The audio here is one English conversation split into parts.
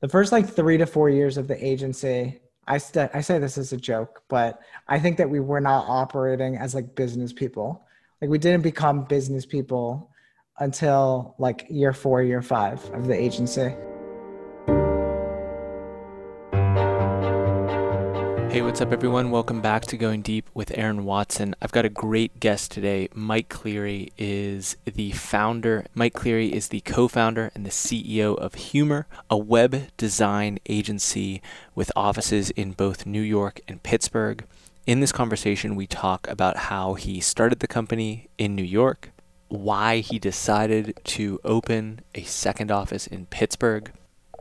the first like three to four years of the agency, I st- I say this as a joke, but I think that we were not operating as like business people. Like we didn't become business people until like year four, year five of the agency. Hey, what's up, everyone? Welcome back to Going Deep with Aaron Watson. I've got a great guest today. Mike Cleary is the founder. Mike Cleary is the co founder and the CEO of Huemor, a web design agency with offices in both New York and Pittsburgh. In this conversation, we talk about how he started the company in New York, why he decided to open a second office in Pittsburgh,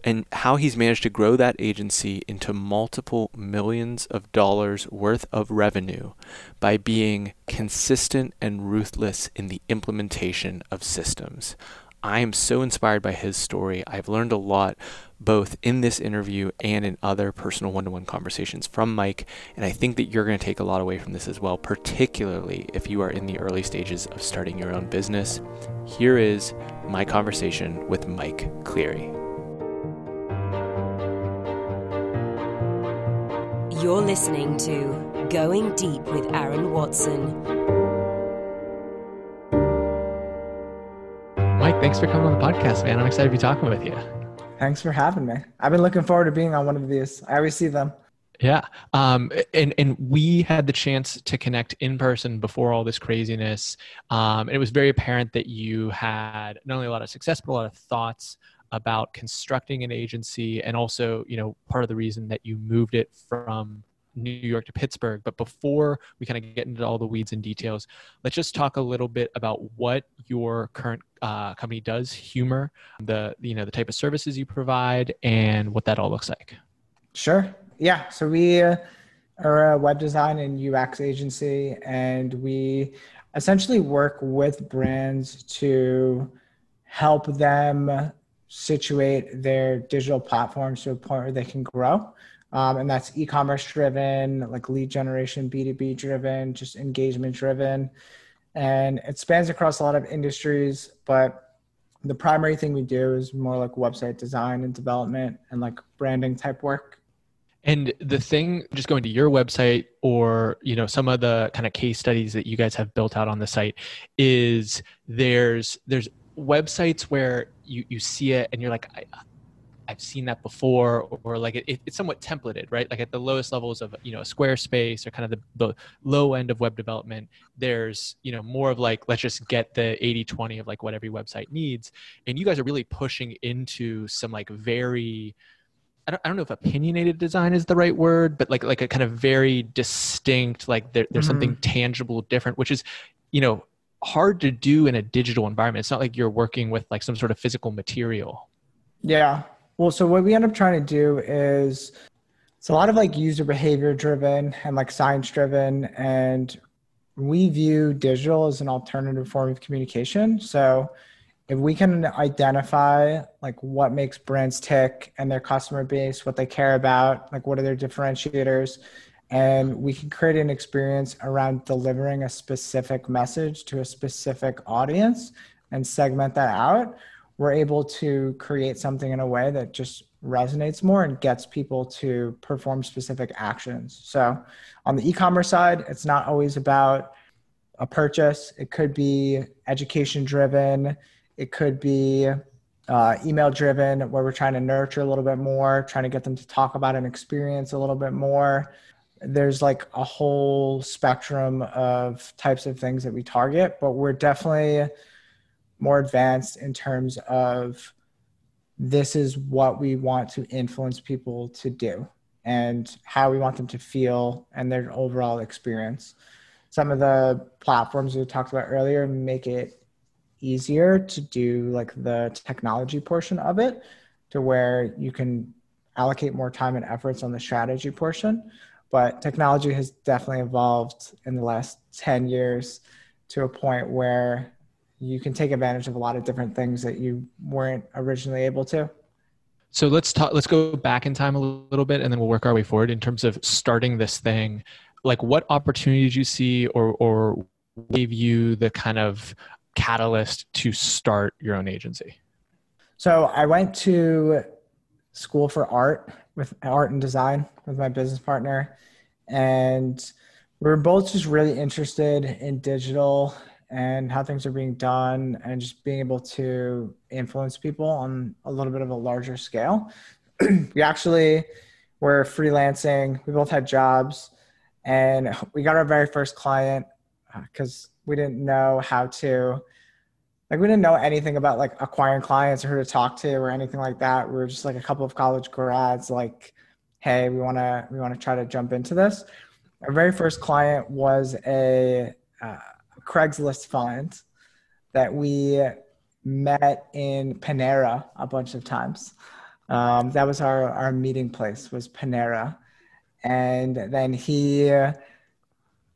and how he's managed to grow that agency into multiple millions of dollars worth of revenue by being consistent and ruthless in the implementation of systems. I am so inspired by his story. I've learned a lot both in this interview and in other personal one to one conversations from Mike. And I think that you're going to take a lot away from this as well, particularly if you are in the early stages of starting your own business. Here is my conversation with Mike Cleary. You're listening to Going Deep with Aaron Watson. Mike, thanks for coming on the podcast, man. I'm excited to be talking with you. Thanks for having me. I've been looking forward to being on one of these. I always see them. Yeah. Um, and, and we had the chance to connect in person before all this craziness. Um, and it was very apparent that you had not only a lot of success, but a lot of thoughts about constructing an agency and also you know part of the reason that you moved it from New York to Pittsburgh. But before we kind of get into all the weeds and details, let's just talk a little bit about what your current uh, company does, Huemor, the you know the type of services you provide, and what that all looks like. Sure. Yeah. So we uh, are a web design and UX agency, and we essentially work with brands to help them situate their digital platforms to a point where they can grow. Um, and that's e-commerce driven, like lead generation, B2B driven, just engagement driven. And it spans across a lot of industries, but the primary thing we do is more like website design and development and like branding type work. And the thing, just going to your website or you know some of the kind of case studies that you guys have built out on the site, is there's there's websites where you you see it and you're like I, I've seen that before, or, or like it, it's somewhat templated, right? Like at the lowest levels of you know Squarespace or kind of the, the low end of web development, there's you know more of like let's just get the 80-20 of like what every website needs, and you guys are really pushing into some like very I don't, I don't know if opinionated design is the right word, but like like a kind of very distinct like there, there's mm-hmm. something tangible different, which is you know hard to do in a digital environment. It's not like you're working with like some sort of physical material. Yeah. Well, so what we end up trying to do is it's a lot of like user behavior driven and like science driven and we view digital as an alternative form of communication. So if we can identify like what makes brands tick and their customer base, what they care about, like what are their differentiators, and we can create an experience around delivering a specific message to a specific audience and segment that out. We're able to create something in a way that just resonates more and gets people to perform specific actions. So on the e-commerce side it's not always about a purchase. It could be education driven. It could be uh, email driven where we're trying to nurture a little bit more trying to get them to talk about an experience a little bit more there's like a whole spectrum of types of things that we target, but we're definitely more advanced in terms of this is what we want to influence people to do and how we want them to feel and their overall experience. Some of the platforms we talked about earlier make it easier to do like the technology portion of it to where you can allocate more time and efforts on the strategy portion but technology has definitely evolved in the last 10 years to a point where you can take advantage of a lot of different things that you weren't originally able to. So let's talk let's go back in time a little bit and then we'll work our way forward in terms of starting this thing. Like what opportunities you see or or gave you the kind of catalyst to start your own agency? So i went to school for art with art and design with my business partner. And we were both just really interested in digital and how things are being done and just being able to influence people on a little bit of a larger scale. we actually were freelancing, we both had jobs, and we got our very first client because uh, we didn't know how to like we didn't know anything about like acquiring clients or who to talk to or anything like that. We were just like a couple of college grads like, hey, we wanna we wanna try to jump into this. Our very first client was a uh, Craigslist find that we met in Panera a bunch of times. Um, that was our, our meeting place was Panera. And then he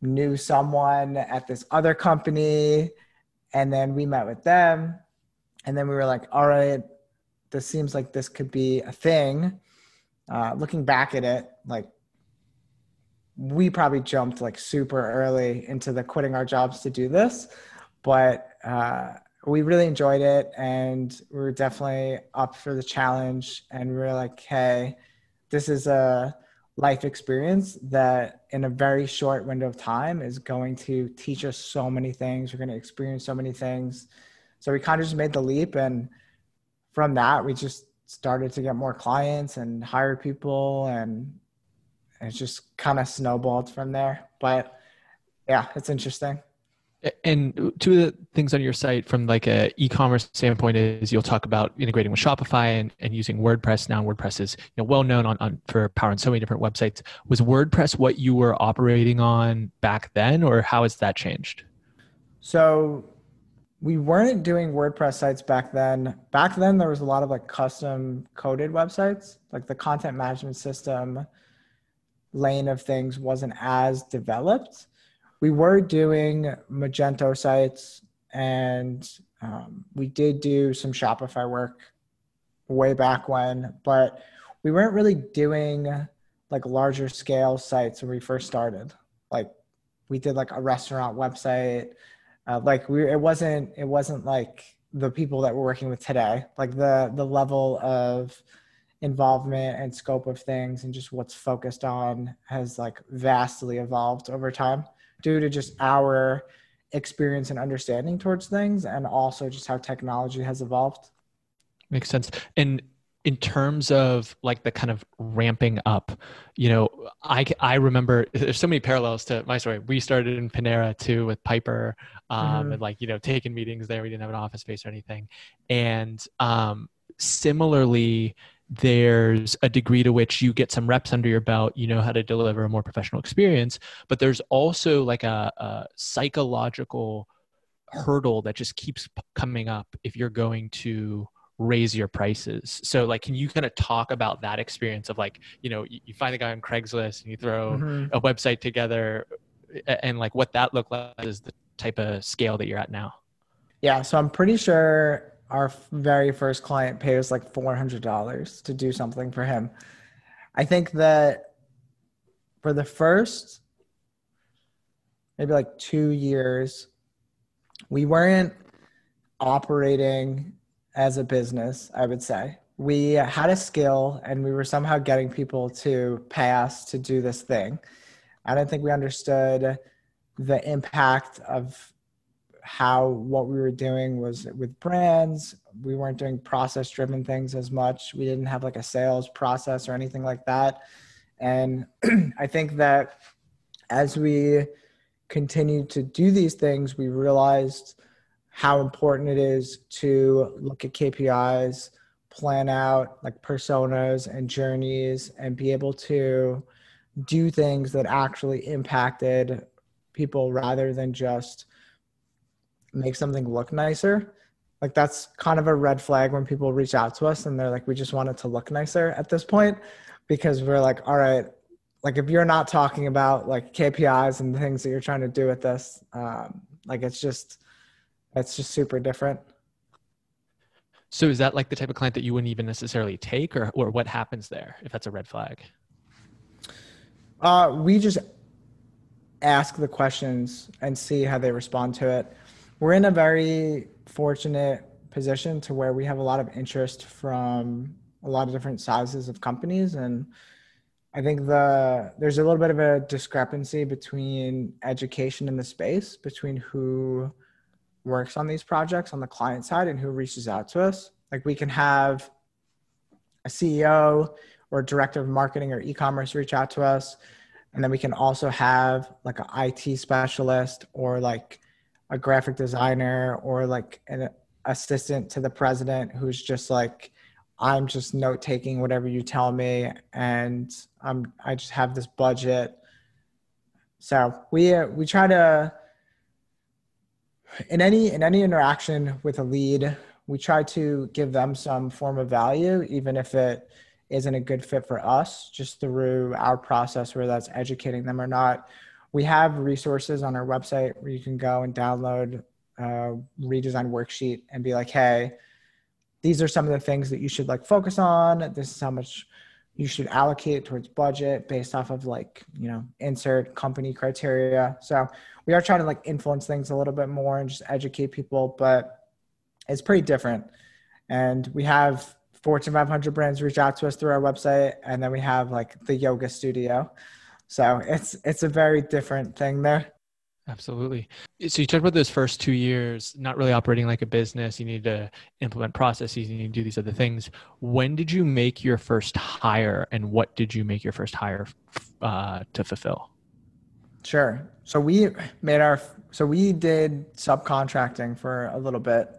knew someone at this other company. And then we met with them. And then we were like, all right, this seems like this could be a thing. Uh, looking back at it, like we probably jumped like super early into the quitting our jobs to do this, but uh, we really enjoyed it and we were definitely up for the challenge. And we were like, hey, this is a life experience that in a very short window of time is going to teach us so many things. We're going to experience so many things. So we kind of just made the leap. And from that, we just started to get more clients and hire people and it just kind of snowballed from there. But yeah, it's interesting. And two of the things on your site from like a e-commerce standpoint is you'll talk about integrating with Shopify and, and using WordPress. Now WordPress is you know, well known on, on for powering so many different websites. Was WordPress what you were operating on back then, or how has that changed? So we weren't doing WordPress sites back then. Back then there was a lot of like custom coded websites, like the content management system lane of things wasn't as developed. We were doing Magento sites and um, we did do some Shopify work way back when, but we weren't really doing like larger scale sites when we first started. Like we did like a restaurant website. Uh, like we, it wasn't, it wasn't like the people that we're working with today. Like the the level of involvement and scope of things and just what's focused on has like vastly evolved over time due to just our experience and understanding towards things and also just how technology has evolved. Makes sense. And in terms of like the kind of ramping up you know i i remember there's so many parallels to my story. We started in panera too with piper um, mm-hmm. and like you know taking meetings there. We didn't have an office space or anything. And um, similarly there's a degree to which you get some reps under your belt you know how to deliver a more professional experience but there's also like a, a psychological hurdle that just keeps coming up if you're going to raise your prices so like can you kind of talk about that experience of like you know you, you find a guy on craigslist and you throw mm-hmm. a website together and like what that looked like is the type of scale that you're at now yeah so i'm pretty sure our very first client paid us like $400 to do something for him. I think that for the first maybe like two years, we weren't operating as a business, I would say. We had a skill and we were somehow getting people to pay us to do this thing. I don't think we understood the impact of how what we were doing was with brands. We weren't doing process driven things as much. We didn't have like a sales process or anything like that. And I think that as we continued to do these things, we realized how important it is to look at KPIs, plan out like personas and journeys, and be able to do things that actually impacted people rather than just make something look nicer like that's kind of a red flag when people reach out to us and they're like we just want it to look nicer at this point because we're like all right like if you're not talking about like kpis and the things that you're trying to do with this um, like it's just it's just super different. So is that like the type of client that you wouldn't even necessarily take or, or what happens there if that's a red flag? Uh, we just ask the questions and see how they respond to it we're in a very fortunate position to where we have a lot of interest from a lot of different sizes of companies and I think the there's a little bit of a discrepancy between education in the space between who works on these projects on the client side and who reaches out to us. Like we can have a CEO or director of marketing or e-commerce reach out to us and then we can also have like an IT specialist or like a graphic designer or like an assistant to the president who's just like I'm just note taking whatever you tell me, and I'm I just have this budget. So we uh, we try to in any in any interaction with a lead, we try to give them some form of value, even if it isn't a good fit for us, just through our process, whether that's educating them or not. We have resources on our website where you can go and download a redesign worksheet and be like, hey these are some of the things that you should like focus on. This is how much you should allocate towards budget based off of like, you know, insert company criteria. So we are trying to like influence things a little bit more and just educate people, but it's pretty different. And we have Fortune 500 brands reach out to us through our website, and then we have like the yoga studio. So it's it's a very different thing there. Absolutely. So you talked about those first two years, not really operating like a business. You need to implement processes. You need to do these other things. When did you make your first hire, and what did you make your first hire uh, to fulfill? Sure. So we made our so we did subcontracting for a little bit.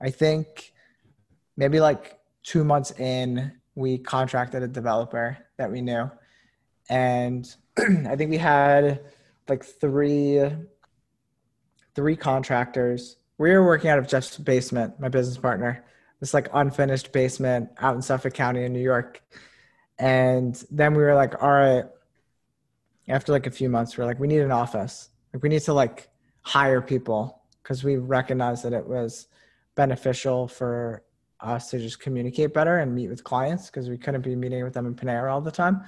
I think maybe like two months in, we contracted a developer that we knew, and I think we had like three three contractors. We were working out of Jeff's basement, my business partner. This like unfinished basement out in Suffolk County in New York. And then we were like, all right, after like a few months, we are like, we need an office. Like we need to like hire people because we recognized that it was beneficial for us to just communicate better and meet with clients because we couldn't be meeting with them in Panera all the time.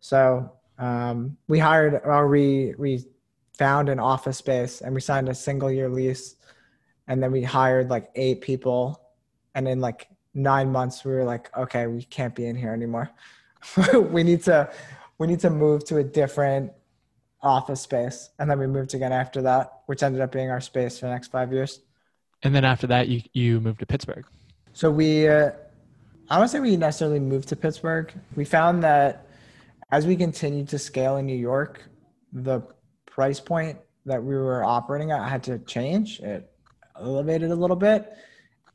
So um, we hired or we we found an office space and we signed a single year lease. And then we hired like eight people. And in like nine months we were like okay we can't be in here anymore. We need to we need to move to a different office space. And then we moved again after that which ended up being our space for the next five years. And then after that you you moved to pittsburgh. So we uh, i don't say we necessarily moved to pittsburgh. We found that as we continued to scale in New York, the price point that we were operating at had to change. It elevated a little bit.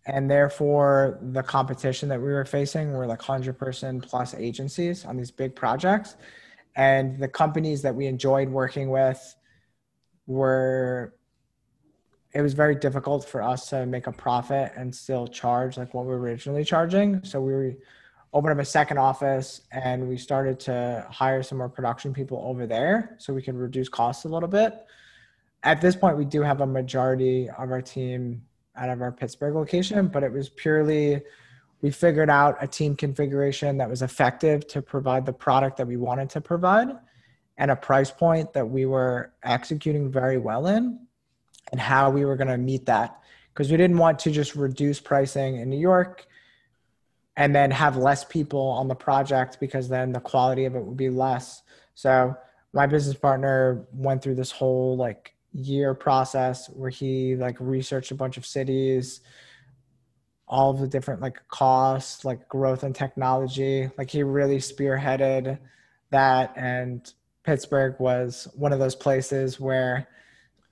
And therefore, the competition that we were facing were like 100 person plus agencies on these big projects. And the companies that we enjoyed working with were, it was very difficult for us to make a profit and still charge like what we were originally charging. So we were, opened up a second office and we started to hire some more production people over there so we could reduce costs a little bit. At this point, we do have a majority of our team out of our Pittsburgh location, but it was purely we figured out a team configuration that was effective to provide the product that we wanted to provide and a price point that we were executing very well in and how we were going to meet that because we didn't want to just reduce pricing in New York and then have less people on the project because then the quality of it would be less. So my business partner went through this whole like year process where he like researched a bunch of cities, all of the different like costs, like growth and technology. Like he really spearheaded that and Pittsburgh was one of those places where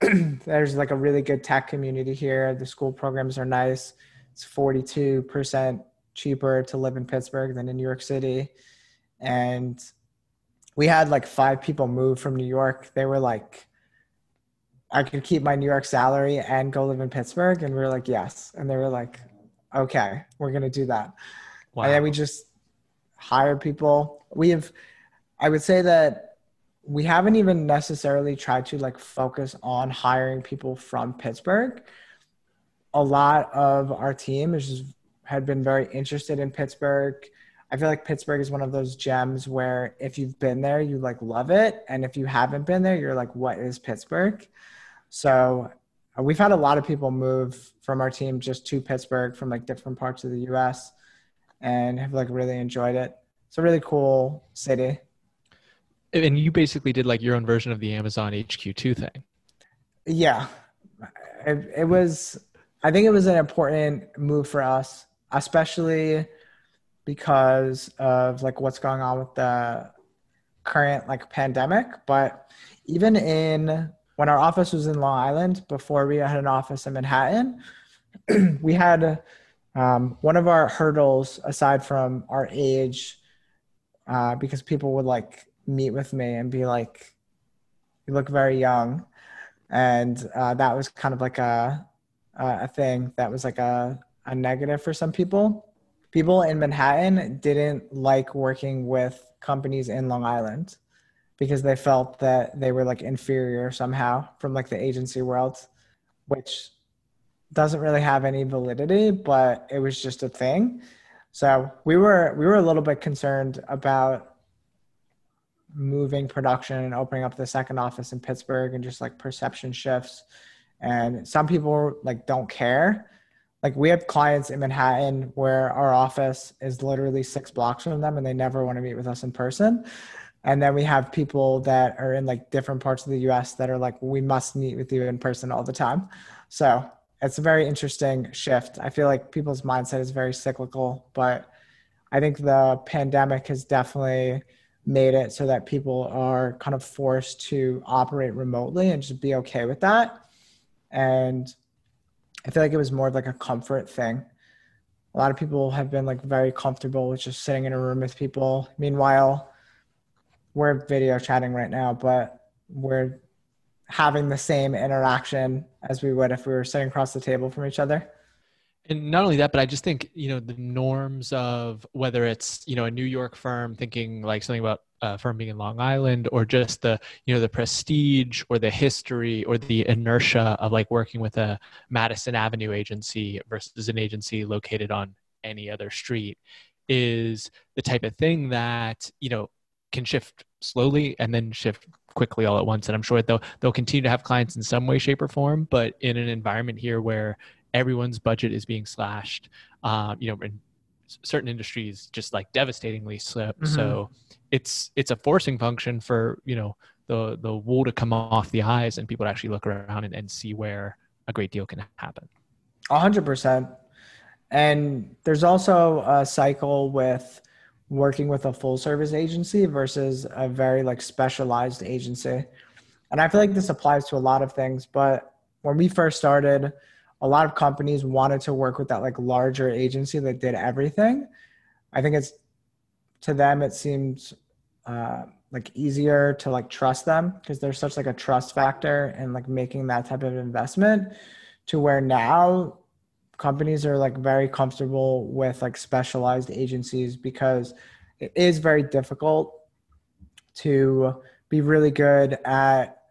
there's like a really good tech community here. The school programs are nice. It's 42% cheaper to live in Pittsburgh than in New York City. And we had like five people move from New York. They were like, I could keep my New York salary and go live in Pittsburgh. And we were like, yes. And they were like, okay, we're going to do that. Wow. And then we just hired people. We have, I would say that we haven't even necessarily tried to like focus on hiring people from Pittsburgh. A lot of our team is just had been very interested in Pittsburgh. I feel like Pittsburgh is one of those gems where if you've been there, you like love it. And if you haven't been there, you're like, what is Pittsburgh? So uh, we've had a lot of people move from our team just to Pittsburgh from like different parts of the US. and have like really enjoyed it. It's a really cool city. And you basically did like your own version of the Amazon HQ2 thing. Yeah. It, it was, I think it was an important move for us, especially because of like what's going on with the current like pandemic. But even in when our office was in Long Island, before we had an office in Manhattan, we had um, one of our hurdles aside from our age, uh, because people would like meet with me and be like, "You look very young," and uh, that was kind of like a a thing that was like a a negative for some people. People in Manhattan didn't like working with companies in Long Island because they felt that they were like inferior somehow from like the agency world, which doesn't really have any validity, but it was just a thing. So we were we were a little bit concerned about moving production and opening up the second office in Pittsburgh and just like perception shifts. And some people like don't care. Like we have clients in Manhattan where our office is literally six blocks from them and they never want to meet with us in person. And then we have people that are in like different parts of the US that are like, we must meet with you in person all the time. So it's a very interesting shift. I feel like people's mindset is very cyclical, but I think the pandemic has definitely made it so that people are kind of forced to operate remotely and just be okay with that. And I feel like it was more of like a comfort thing. A lot of people have been like very comfortable with just sitting in a room with people. Meanwhile, we're video chatting right now, but we're having the same interaction as we would if we were sitting across the table from each other. And not only that, but I just think, you know, the norms of whether it's, you know, a New York firm thinking like something about a firm being in Long Island or just the, you know, the prestige or the history or the inertia of like working with a Madison Avenue agency versus an agency located on any other street is the type of thing that, you know, can shift slowly and then shift quickly all at once. And I'm sure they'll they'll continue to have clients in some way, shape, or form. But in an environment here where everyone's budget is being slashed, um, you know, in certain industries just like devastatingly so. Mm-hmm. So it's it's a forcing function for you know the the wool to come off the eyes and people to actually look around and, and see where a great deal can happen. A hundred percent. And there's also a cycle with working with a full service agency versus a very like specialized agency. And I feel like this applies to a lot of things, but when we first started, a lot of companies wanted to work with that like larger agency that did everything. I think it's to them it seems uh, like easier to like trust them because there's such like a trust factor in like making that type of investment to where now companies are like very comfortable with like specialized agencies because it is very difficult to be really good at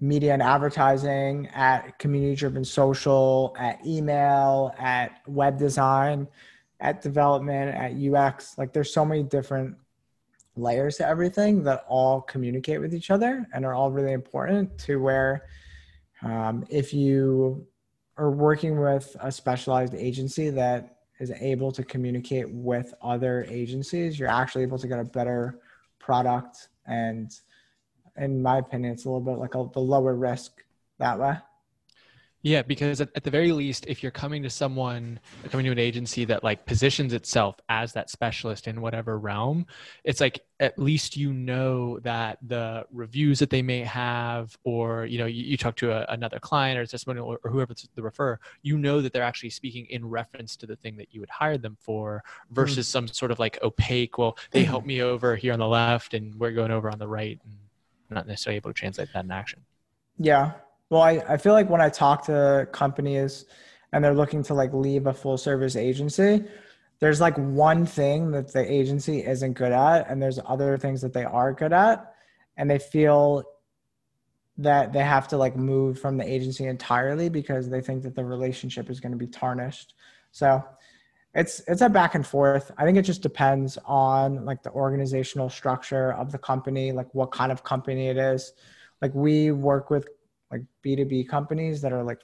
media and advertising, at community driven social, at email, at web design, at development, at UX. Like there's so many different layers to everything that all communicate with each other and are all really important to where um, if you are working with a specialized agency that is able to communicate with other agencies, you're actually able to get a better product. And in my opinion, it's a little bit like a, the lower risk that way. Yeah, because at, at, the very least, if you're coming to someone, coming to an agency that like positions itself as that specialist in whatever realm, it's like at least you know that the reviews that they may have, or you know, you, you talk to a, another client or testimonial or, or whoever the refer, you know that they're actually speaking in reference to the thing that you would hire them for, versus mm. some sort of like opaque. Well, they helped me over here on the left, and we're going over on the right, and not necessarily able to translate that in action. Yeah, well, I, I feel like when I talk to companies and they're looking to like leave a full service agency, there's like one thing that the agency isn't good at, and there's other things that they are good at, and they feel that they have to like move from the agency entirely because they think that the relationship is going to be tarnished. So it's it's a back and forth. I think it just depends on like the organizational structure of the company, like what kind of company it is. Like we work with like B2B companies that are like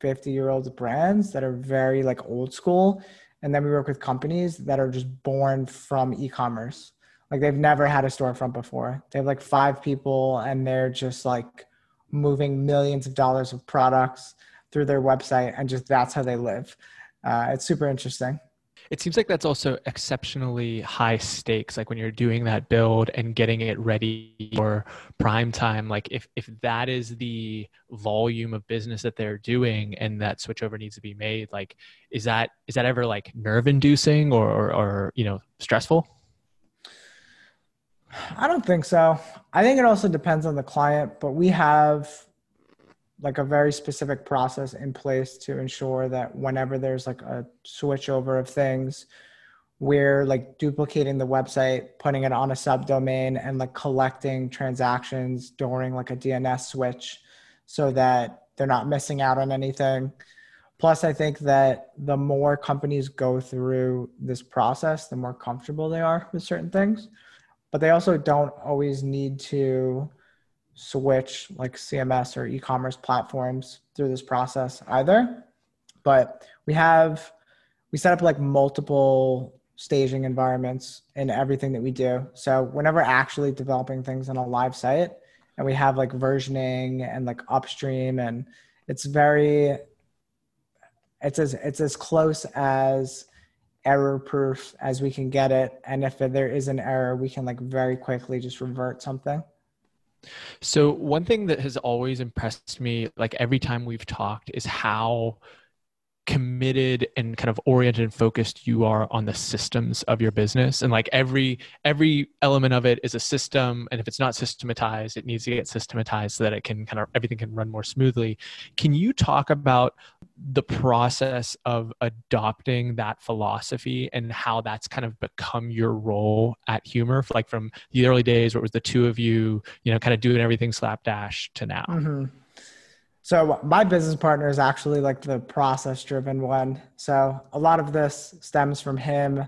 50 year old brands that are very like old school. And then we work with companies that are just born from e-commerce. Like they've never had a storefront before. They have like five people and they're just like moving millions of dollars of products through their website and just that's how they live. Uh, it's super interesting it seems like that's also exceptionally high stakes like when you're doing that build and getting it ready for prime time like if if that is the volume of business that they're doing and that switchover needs to be made like is that is that ever like nerve inducing or, or or you know stressful? I don't think so. I think it also depends on the client but we have like a very specific process in place to ensure that whenever there's like a switchover of things we're like duplicating the website putting it on a subdomain and like collecting transactions during like a dns switch so that they're not missing out on anything. Plus i think that the more companies go through this process the more comfortable they are with certain things. But they also don't always need to switch like CMS or e-commerce platforms through this process either. But we have we set up like multiple staging environments in everything that we do. So whenever actually developing things on a live site and we have like versioning and like upstream and it's very it's as it's as close as error proof as we can get it and if there is an error we can like very quickly just revert something so one thing that has always impressed me, like every time we've talked, is how committed and kind of oriented and focused you are on the systems of your business. And like every every element of it is a system. And if it's not systematized it needs to get systematized so that it can kind of everything can run more smoothly. Can you talk about the process of adopting that philosophy and how that's kind of become your role at Huemor? Like from the early days where it was the two of you you know kind of doing everything slapdash to now. Mm-hmm. So my business partner is actually like the process driven one. So a lot of this stems from him,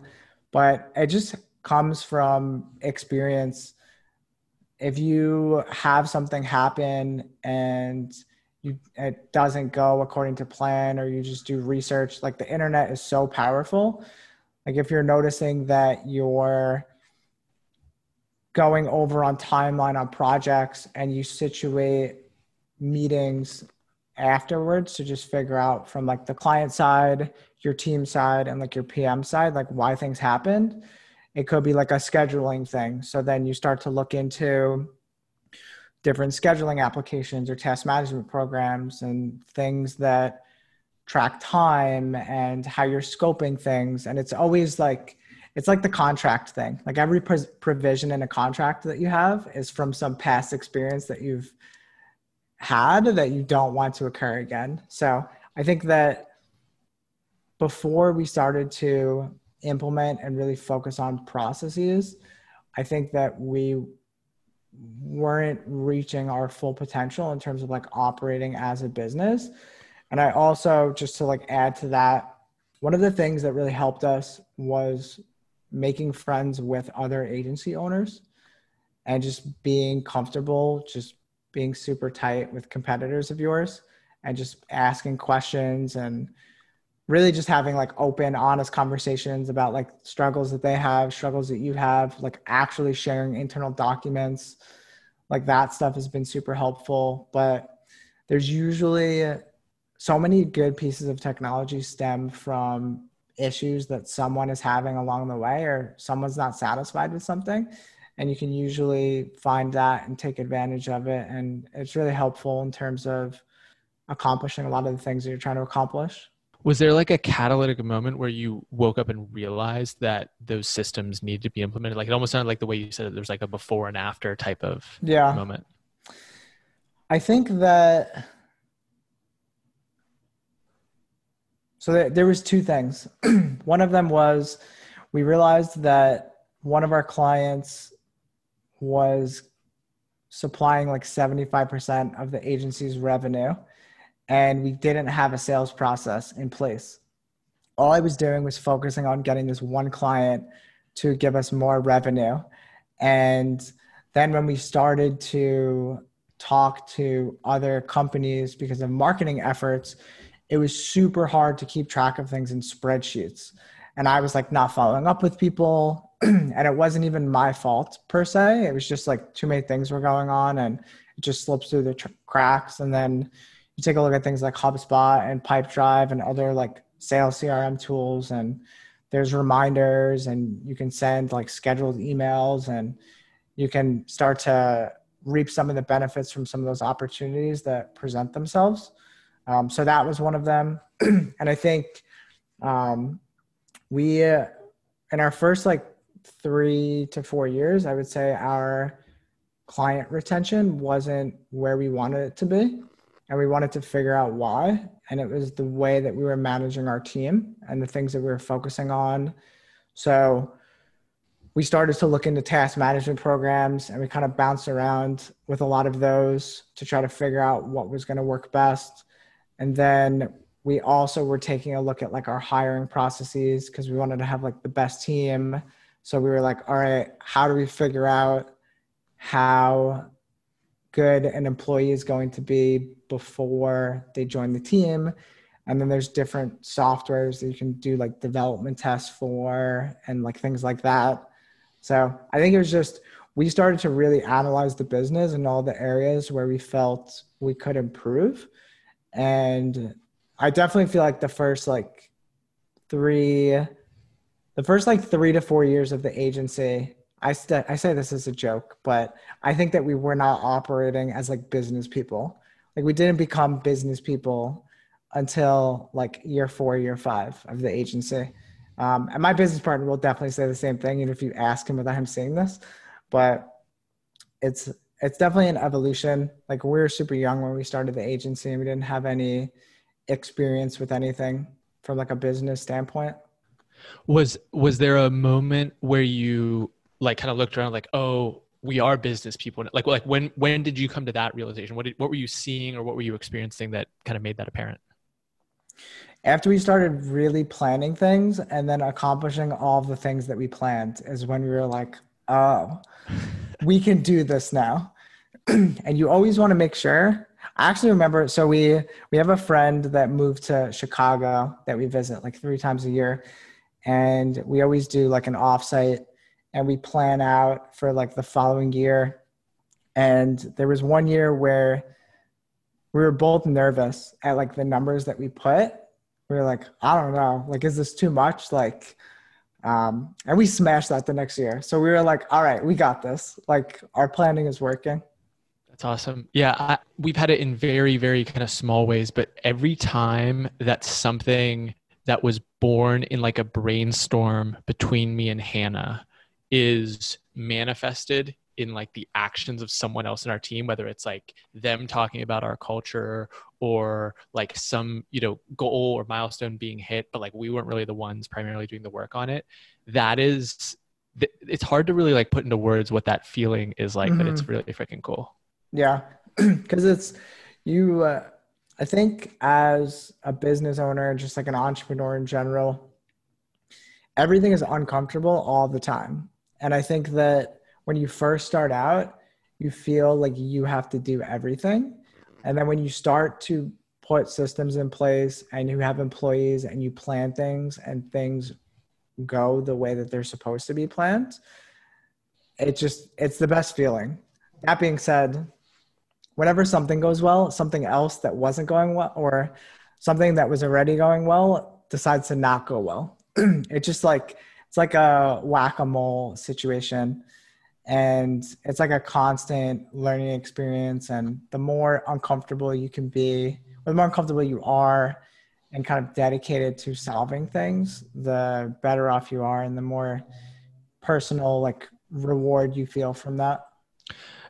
but it just comes from experience. If you have something happen and you it doesn't go according to plan or you just do research, like the internet is so powerful. Like if you're noticing that you're going over on timeline on projects and you situate meetings afterwards to just figure out from like the client side, your team side, and like your PM side, like why things happened. It could be like a scheduling thing. So then you start to look into different scheduling applications or task management programs and things that track time and how you're scoping things. And it's always like, it's like the contract thing. Like every provision in a contract that you have is from some past experience that you've had that you don't want to occur again. So I think that before we started to implement and really focus on processes, I think that we weren't reaching our full potential in terms of like operating as a business. And I also, just to like add to that, one of the things that really helped us was making friends with other agency owners and just being comfortable just being super tight with competitors of yours and just asking questions and really just having like open honest conversations about like struggles that they have struggles that you have like actually sharing internal documents. Like that stuff has been super helpful but there's usually so many good pieces of technology stem from issues that someone is having along the way or someone's not satisfied with something and you can usually find that and take advantage of it. And it's really helpful in terms of accomplishing a lot of the things that you're trying to accomplish. Was there like a catalytic moment where you woke up and realized that those systems need to be implemented? Like it almost sounded like the way you said it there's like a before and after type of yeah. moment. I think that so there, there was two things. One of them was we realized that one of our clients was supplying like 75% of the agency's revenue and we didn't have a sales process in place. All I was doing was focusing on getting this one client to give us more revenue. And then when we started to talk to other companies because of marketing efforts, it was super hard to keep track of things in spreadsheets. and I was like not following up with people. and it wasn't even my fault per se. It was just like too many things were going on and it just slips through the tr- cracks. And then you take a look at things like HubSpot and Pipedrive and other like sales CRM tools and there's reminders and you can send like scheduled emails and you can start to reap some of the benefits from some of those opportunities that present themselves. Um, so that was one of them. and I think um, we, uh, in our first like three to four years, I would say our client retention wasn't where we wanted it to be. And we wanted to figure out why. And it was the way that we were managing our team and the things that we were focusing on. So we started to look into task management programs and we kind of bounced around with a lot of those to try to figure out what was going to work best. And then we also were taking a look at like our hiring processes because we wanted to have like the best team so we were like, all right, how do we figure out how good an employee is going to be before they join the team? And then there's different softwares that you can do like development tests for and like things like that. So I think it was just, we started to really analyze the business and all the areas where we felt we could improve. And I definitely feel like the first like three the first like three to four years of the agency I, st- I say this as a joke but i think that we were not operating as like business people. Like we didn't become business people until like year four year five of the agency. Um, and my business partner will definitely say the same thing even if you ask him without him saying this but it's it's definitely an evolution. Like we were super young when we started the agency and we didn't have any experience with anything from like a business standpoint was was there a moment where you like kind of looked around like, oh, we are business people? Like like when when did you come to that realization? What did, what were you seeing or what were you experiencing that kind of made that apparent? After we started really planning things and then accomplishing all the things that we planned is when we were like, oh, we can do this now. and you always want to make sure I actually remember. So we we have a friend that moved to Chicago that we visit like three times a year, and we always do like an offsite and we plan out for like the following year. And there was one year where we were both nervous at like the numbers that we put. We were like i don't know. Like is this too much? Like um and we smashed that the next year. So we were like all right we got this. Like our planning is working. That's awesome. Yeah I, we've had it in very very kind of small ways but every time that something that was born in like a brainstorm between me and Hannah is manifested in like the actions of someone else in our team whether it's like them talking about our culture or like some you know goal or milestone being hit but like we weren't really the ones primarily doing the work on it that is it's hard to really like put into words what that feeling is like mm-hmm. but it's mm-hmm. really freaking cool yeah because it's you uh, I think as a business owner, just like an entrepreneur in general, everything is uncomfortable all the time. And I think that when you first start out, you feel like you have to do everything. And then when you start to put systems in place and you have employees and you plan things and things go the way that they're supposed to be planned, it just, it's the best feeling. That being said, whenever something goes well, something else that wasn't going well or something that was already going well decides to not go well. it's just like it's like a whack-a-mole situation. And it's like a constant learning experience. And the more uncomfortable you can be the more uncomfortable you are and kind of dedicated to solving things the better off you are and the more personal like reward you feel from that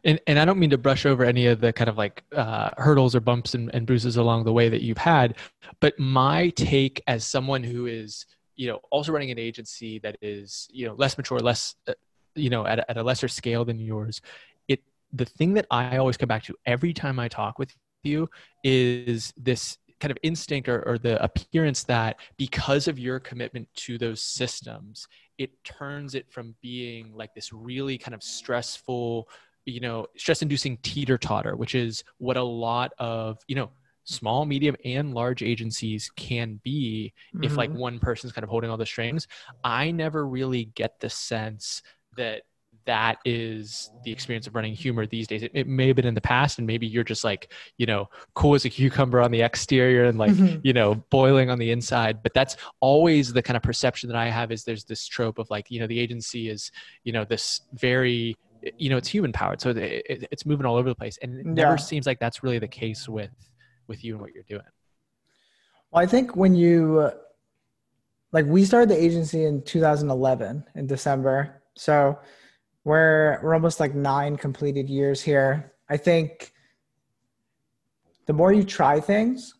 and, and I don't mean to brush over any of the kind of like uh, hurdles or bumps and, and bruises along the way that you've had, but my take as someone who is, you know, also running an agency that is, you know, less mature, less, uh, you know, at at a lesser scale than yours, it the thing that I always come back to every time I talk with you is this kind of instinct or, or, the appearance that because of your commitment to those systems, it turns it from being like this really kind of stressful you know stress inducing teeter totter which is what a lot of you know small, medium, and large agencies can be mm-hmm. if like mm-hmm. one person's kind of holding all the strings. I never really get the sense that that is the experience of running Huemor these days. It, it, may have been in the past, and maybe you're just like, you know, cool as a cucumber on the exterior and like, mm-hmm. you know, boiling on the inside. But that's always the kind of perception that I have is there's this trope of like, you know, the agency is, you know, this very, you know, it's human powered. So it, it, it's moving all over the place. And it yeah. never seems like that's really the case with, with you and what you're doing. Well, I think when you, uh, like we started the agency in 2011 in December. So we're we're almost like nine completed years here. I think the more you try things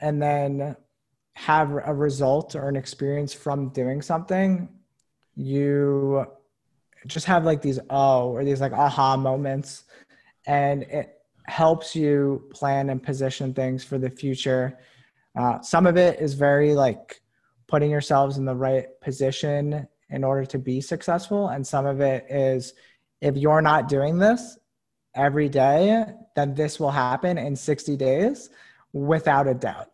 and then have a result or an experience from doing something, you just have like these oh or these like aha moments and it helps you plan and position things for the future. Uh, some of it is very like putting yourselves in the right position in order to be successful. And some of it is if you're not doing this every day, then this will happen in 60 days without a doubt.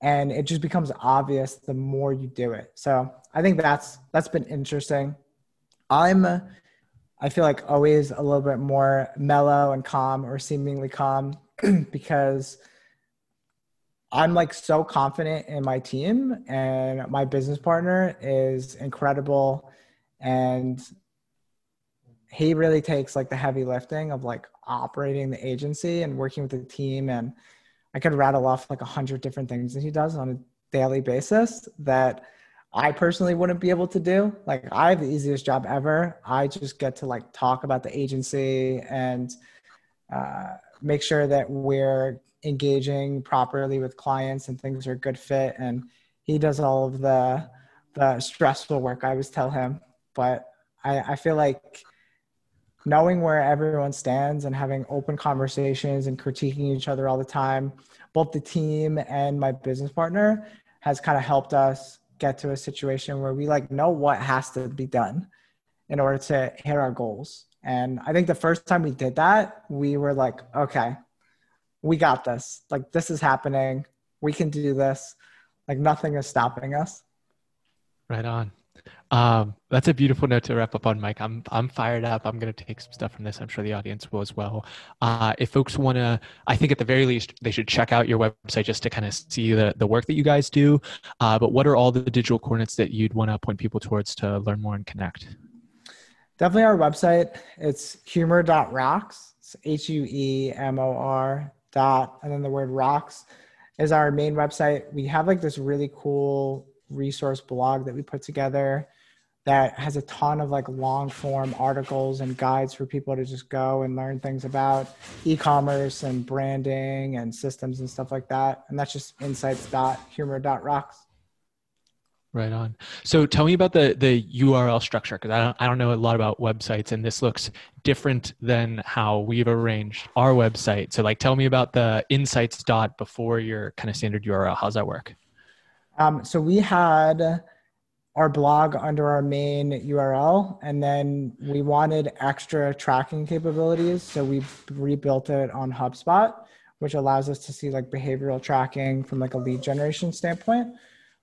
And it just becomes obvious the more you do it. So I think that's that's been interesting. I'm I feel like always a little bit more mellow and calm or seemingly calm because I'm like so confident in my team and my business partner is incredible. And he really takes like the heavy lifting of like operating the agency and working with the team. And I could rattle off like a hundred different things that he does on a daily basis that I personally wouldn't be able to do. Like I have the easiest job ever. I just get to like talk about the agency and uh, make sure that we're engaging properly with clients and things are a good fit and he does all of the the stressful work i always tell him but i i feel like knowing where everyone stands and having open conversations and critiquing each other all the time both the team and my business partner has kind of helped us get to a situation where we like know what has to be done in order to hit our goals and i think the first time we did that we were like okay we got this. Like this is happening. We can do this. Like nothing is stopping us. Right on. Um, that's a beautiful note to wrap up on, Mike. I'm I'm fired up. I'm going to take some stuff from this. I'm sure the audience will as well. Uh, if folks want to, I think at the very least they should check out your website just to kind of see the the work that you guys do. Uh, but what are all the digital coordinates that you'd want to point people towards to learn more and connect? Definitely our website. It's huemor.rocks. It's H U E M O R dot and then the word rocks is our main website. We have like this really cool resource blog that we put together that has a ton of like long form articles and guides for people to just go and learn things about e-commerce and branding and systems and stuff like that. And that's just insights.huemor.rocks. Right on. So tell me about the the URL structure because I don't I don't know a lot about websites and this looks different than how we've arranged our website. So like tell me about the insights dot before your kind of standard URL. How's that work? Um, so we had our blog under our main URL and then we wanted extra tracking capabilities. So we rebuilt it on HubSpot, which allows us to see like behavioral tracking from like a lead generation standpoint.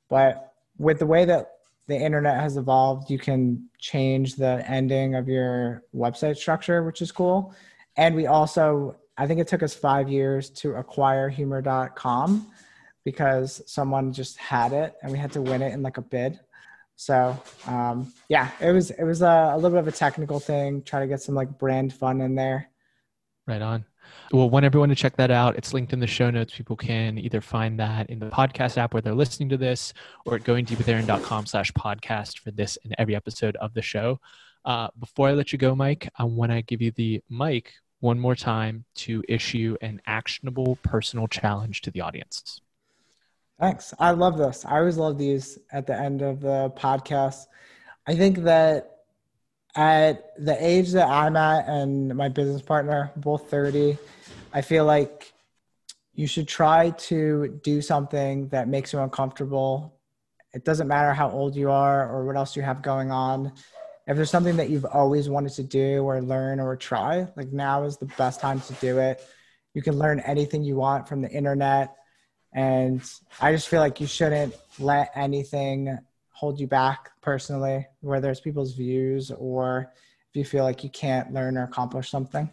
But with the way that the internet has evolved, you can change the ending of your website structure, which is cool. And we also, I think it took us five years to acquire huemor.com because someone just had it and we had to win it in like a bid. So um, yeah, it was it was a, a little bit of a technical thing. Try to get some like brand fun in there. Right on. We'll want everyone to check that out. It's linked in the show notes. People can either find that in the podcast app where they're listening to this or at goingdeepwithaaron.com slash podcast for this and every episode of the show. Uh, before I let you go, Mike, I want to give you the mic one more time to issue an actionable personal challenge to the audience. Thanks. I love this. I always love these at the end of the podcast. I think that at the age that I'm at and my business partner, both 30, I feel like you should try to do something that makes you uncomfortable. It doesn't matter how old you are or what else you have going on. If there's something that you've always wanted to do or learn or try, like now is the best time to do it. You can learn anything you want from the internet. And I just feel like you shouldn't let anything hold you back personally, whether it's people's views or if you feel like you can't learn or accomplish something.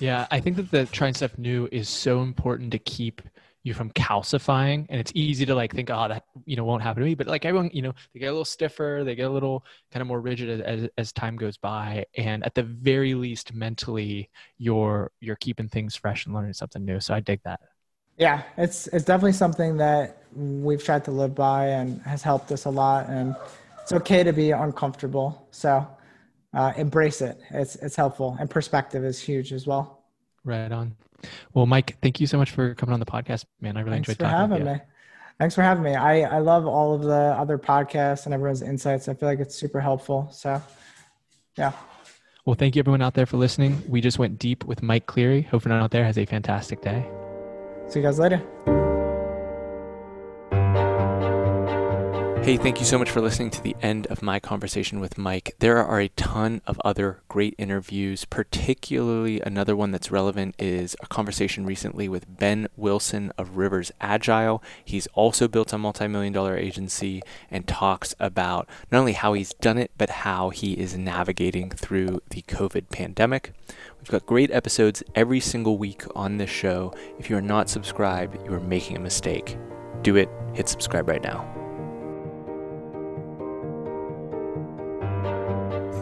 Yeah, I think that the trying stuff new is so important to keep you from calcifying and it's easy to like think oh that you know won't happen to me. But like everyone you know they get a little stiffer they get a little kind of more rigid as, as time goes by and at the very least mentally you're you're keeping things fresh and learning something new. So i dig that yeah it's it's definitely something that we've tried to live by and has helped us a lot and it's okay to be uncomfortable so uh, embrace it it's it's helpful and perspective is huge as well right on well, Mike, thank you so much for coming on the podcast, man. I really Thanks enjoyed for talking having me. Thanks for having me. I, I love all of the other podcasts and everyone's insights. I feel like it's super helpful. So, yeah. Well, thank you everyone out there for listening. We just went deep with Mike Cleary. Hope everyone out there has a fantastic day. See you Hey, thank you so much for listening to the end of my conversation with Mike. There are a ton of other great interviews, particularly another one that's relevant is a conversation recently with Ben Wilson of Rivers Agile. He's also built a multi million dollar agency and talks about not only how he's done it, but how he is navigating through the COVID pandemic. We've got great episodes every single week on this show. If you are not subscribed, you are making a mistake. Do it, hit subscribe right now.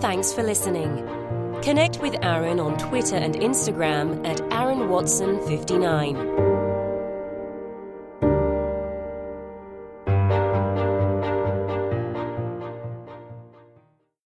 Thanks for listening. Connect with Aaron on Twitter and Instagram at Aaron Watson 59.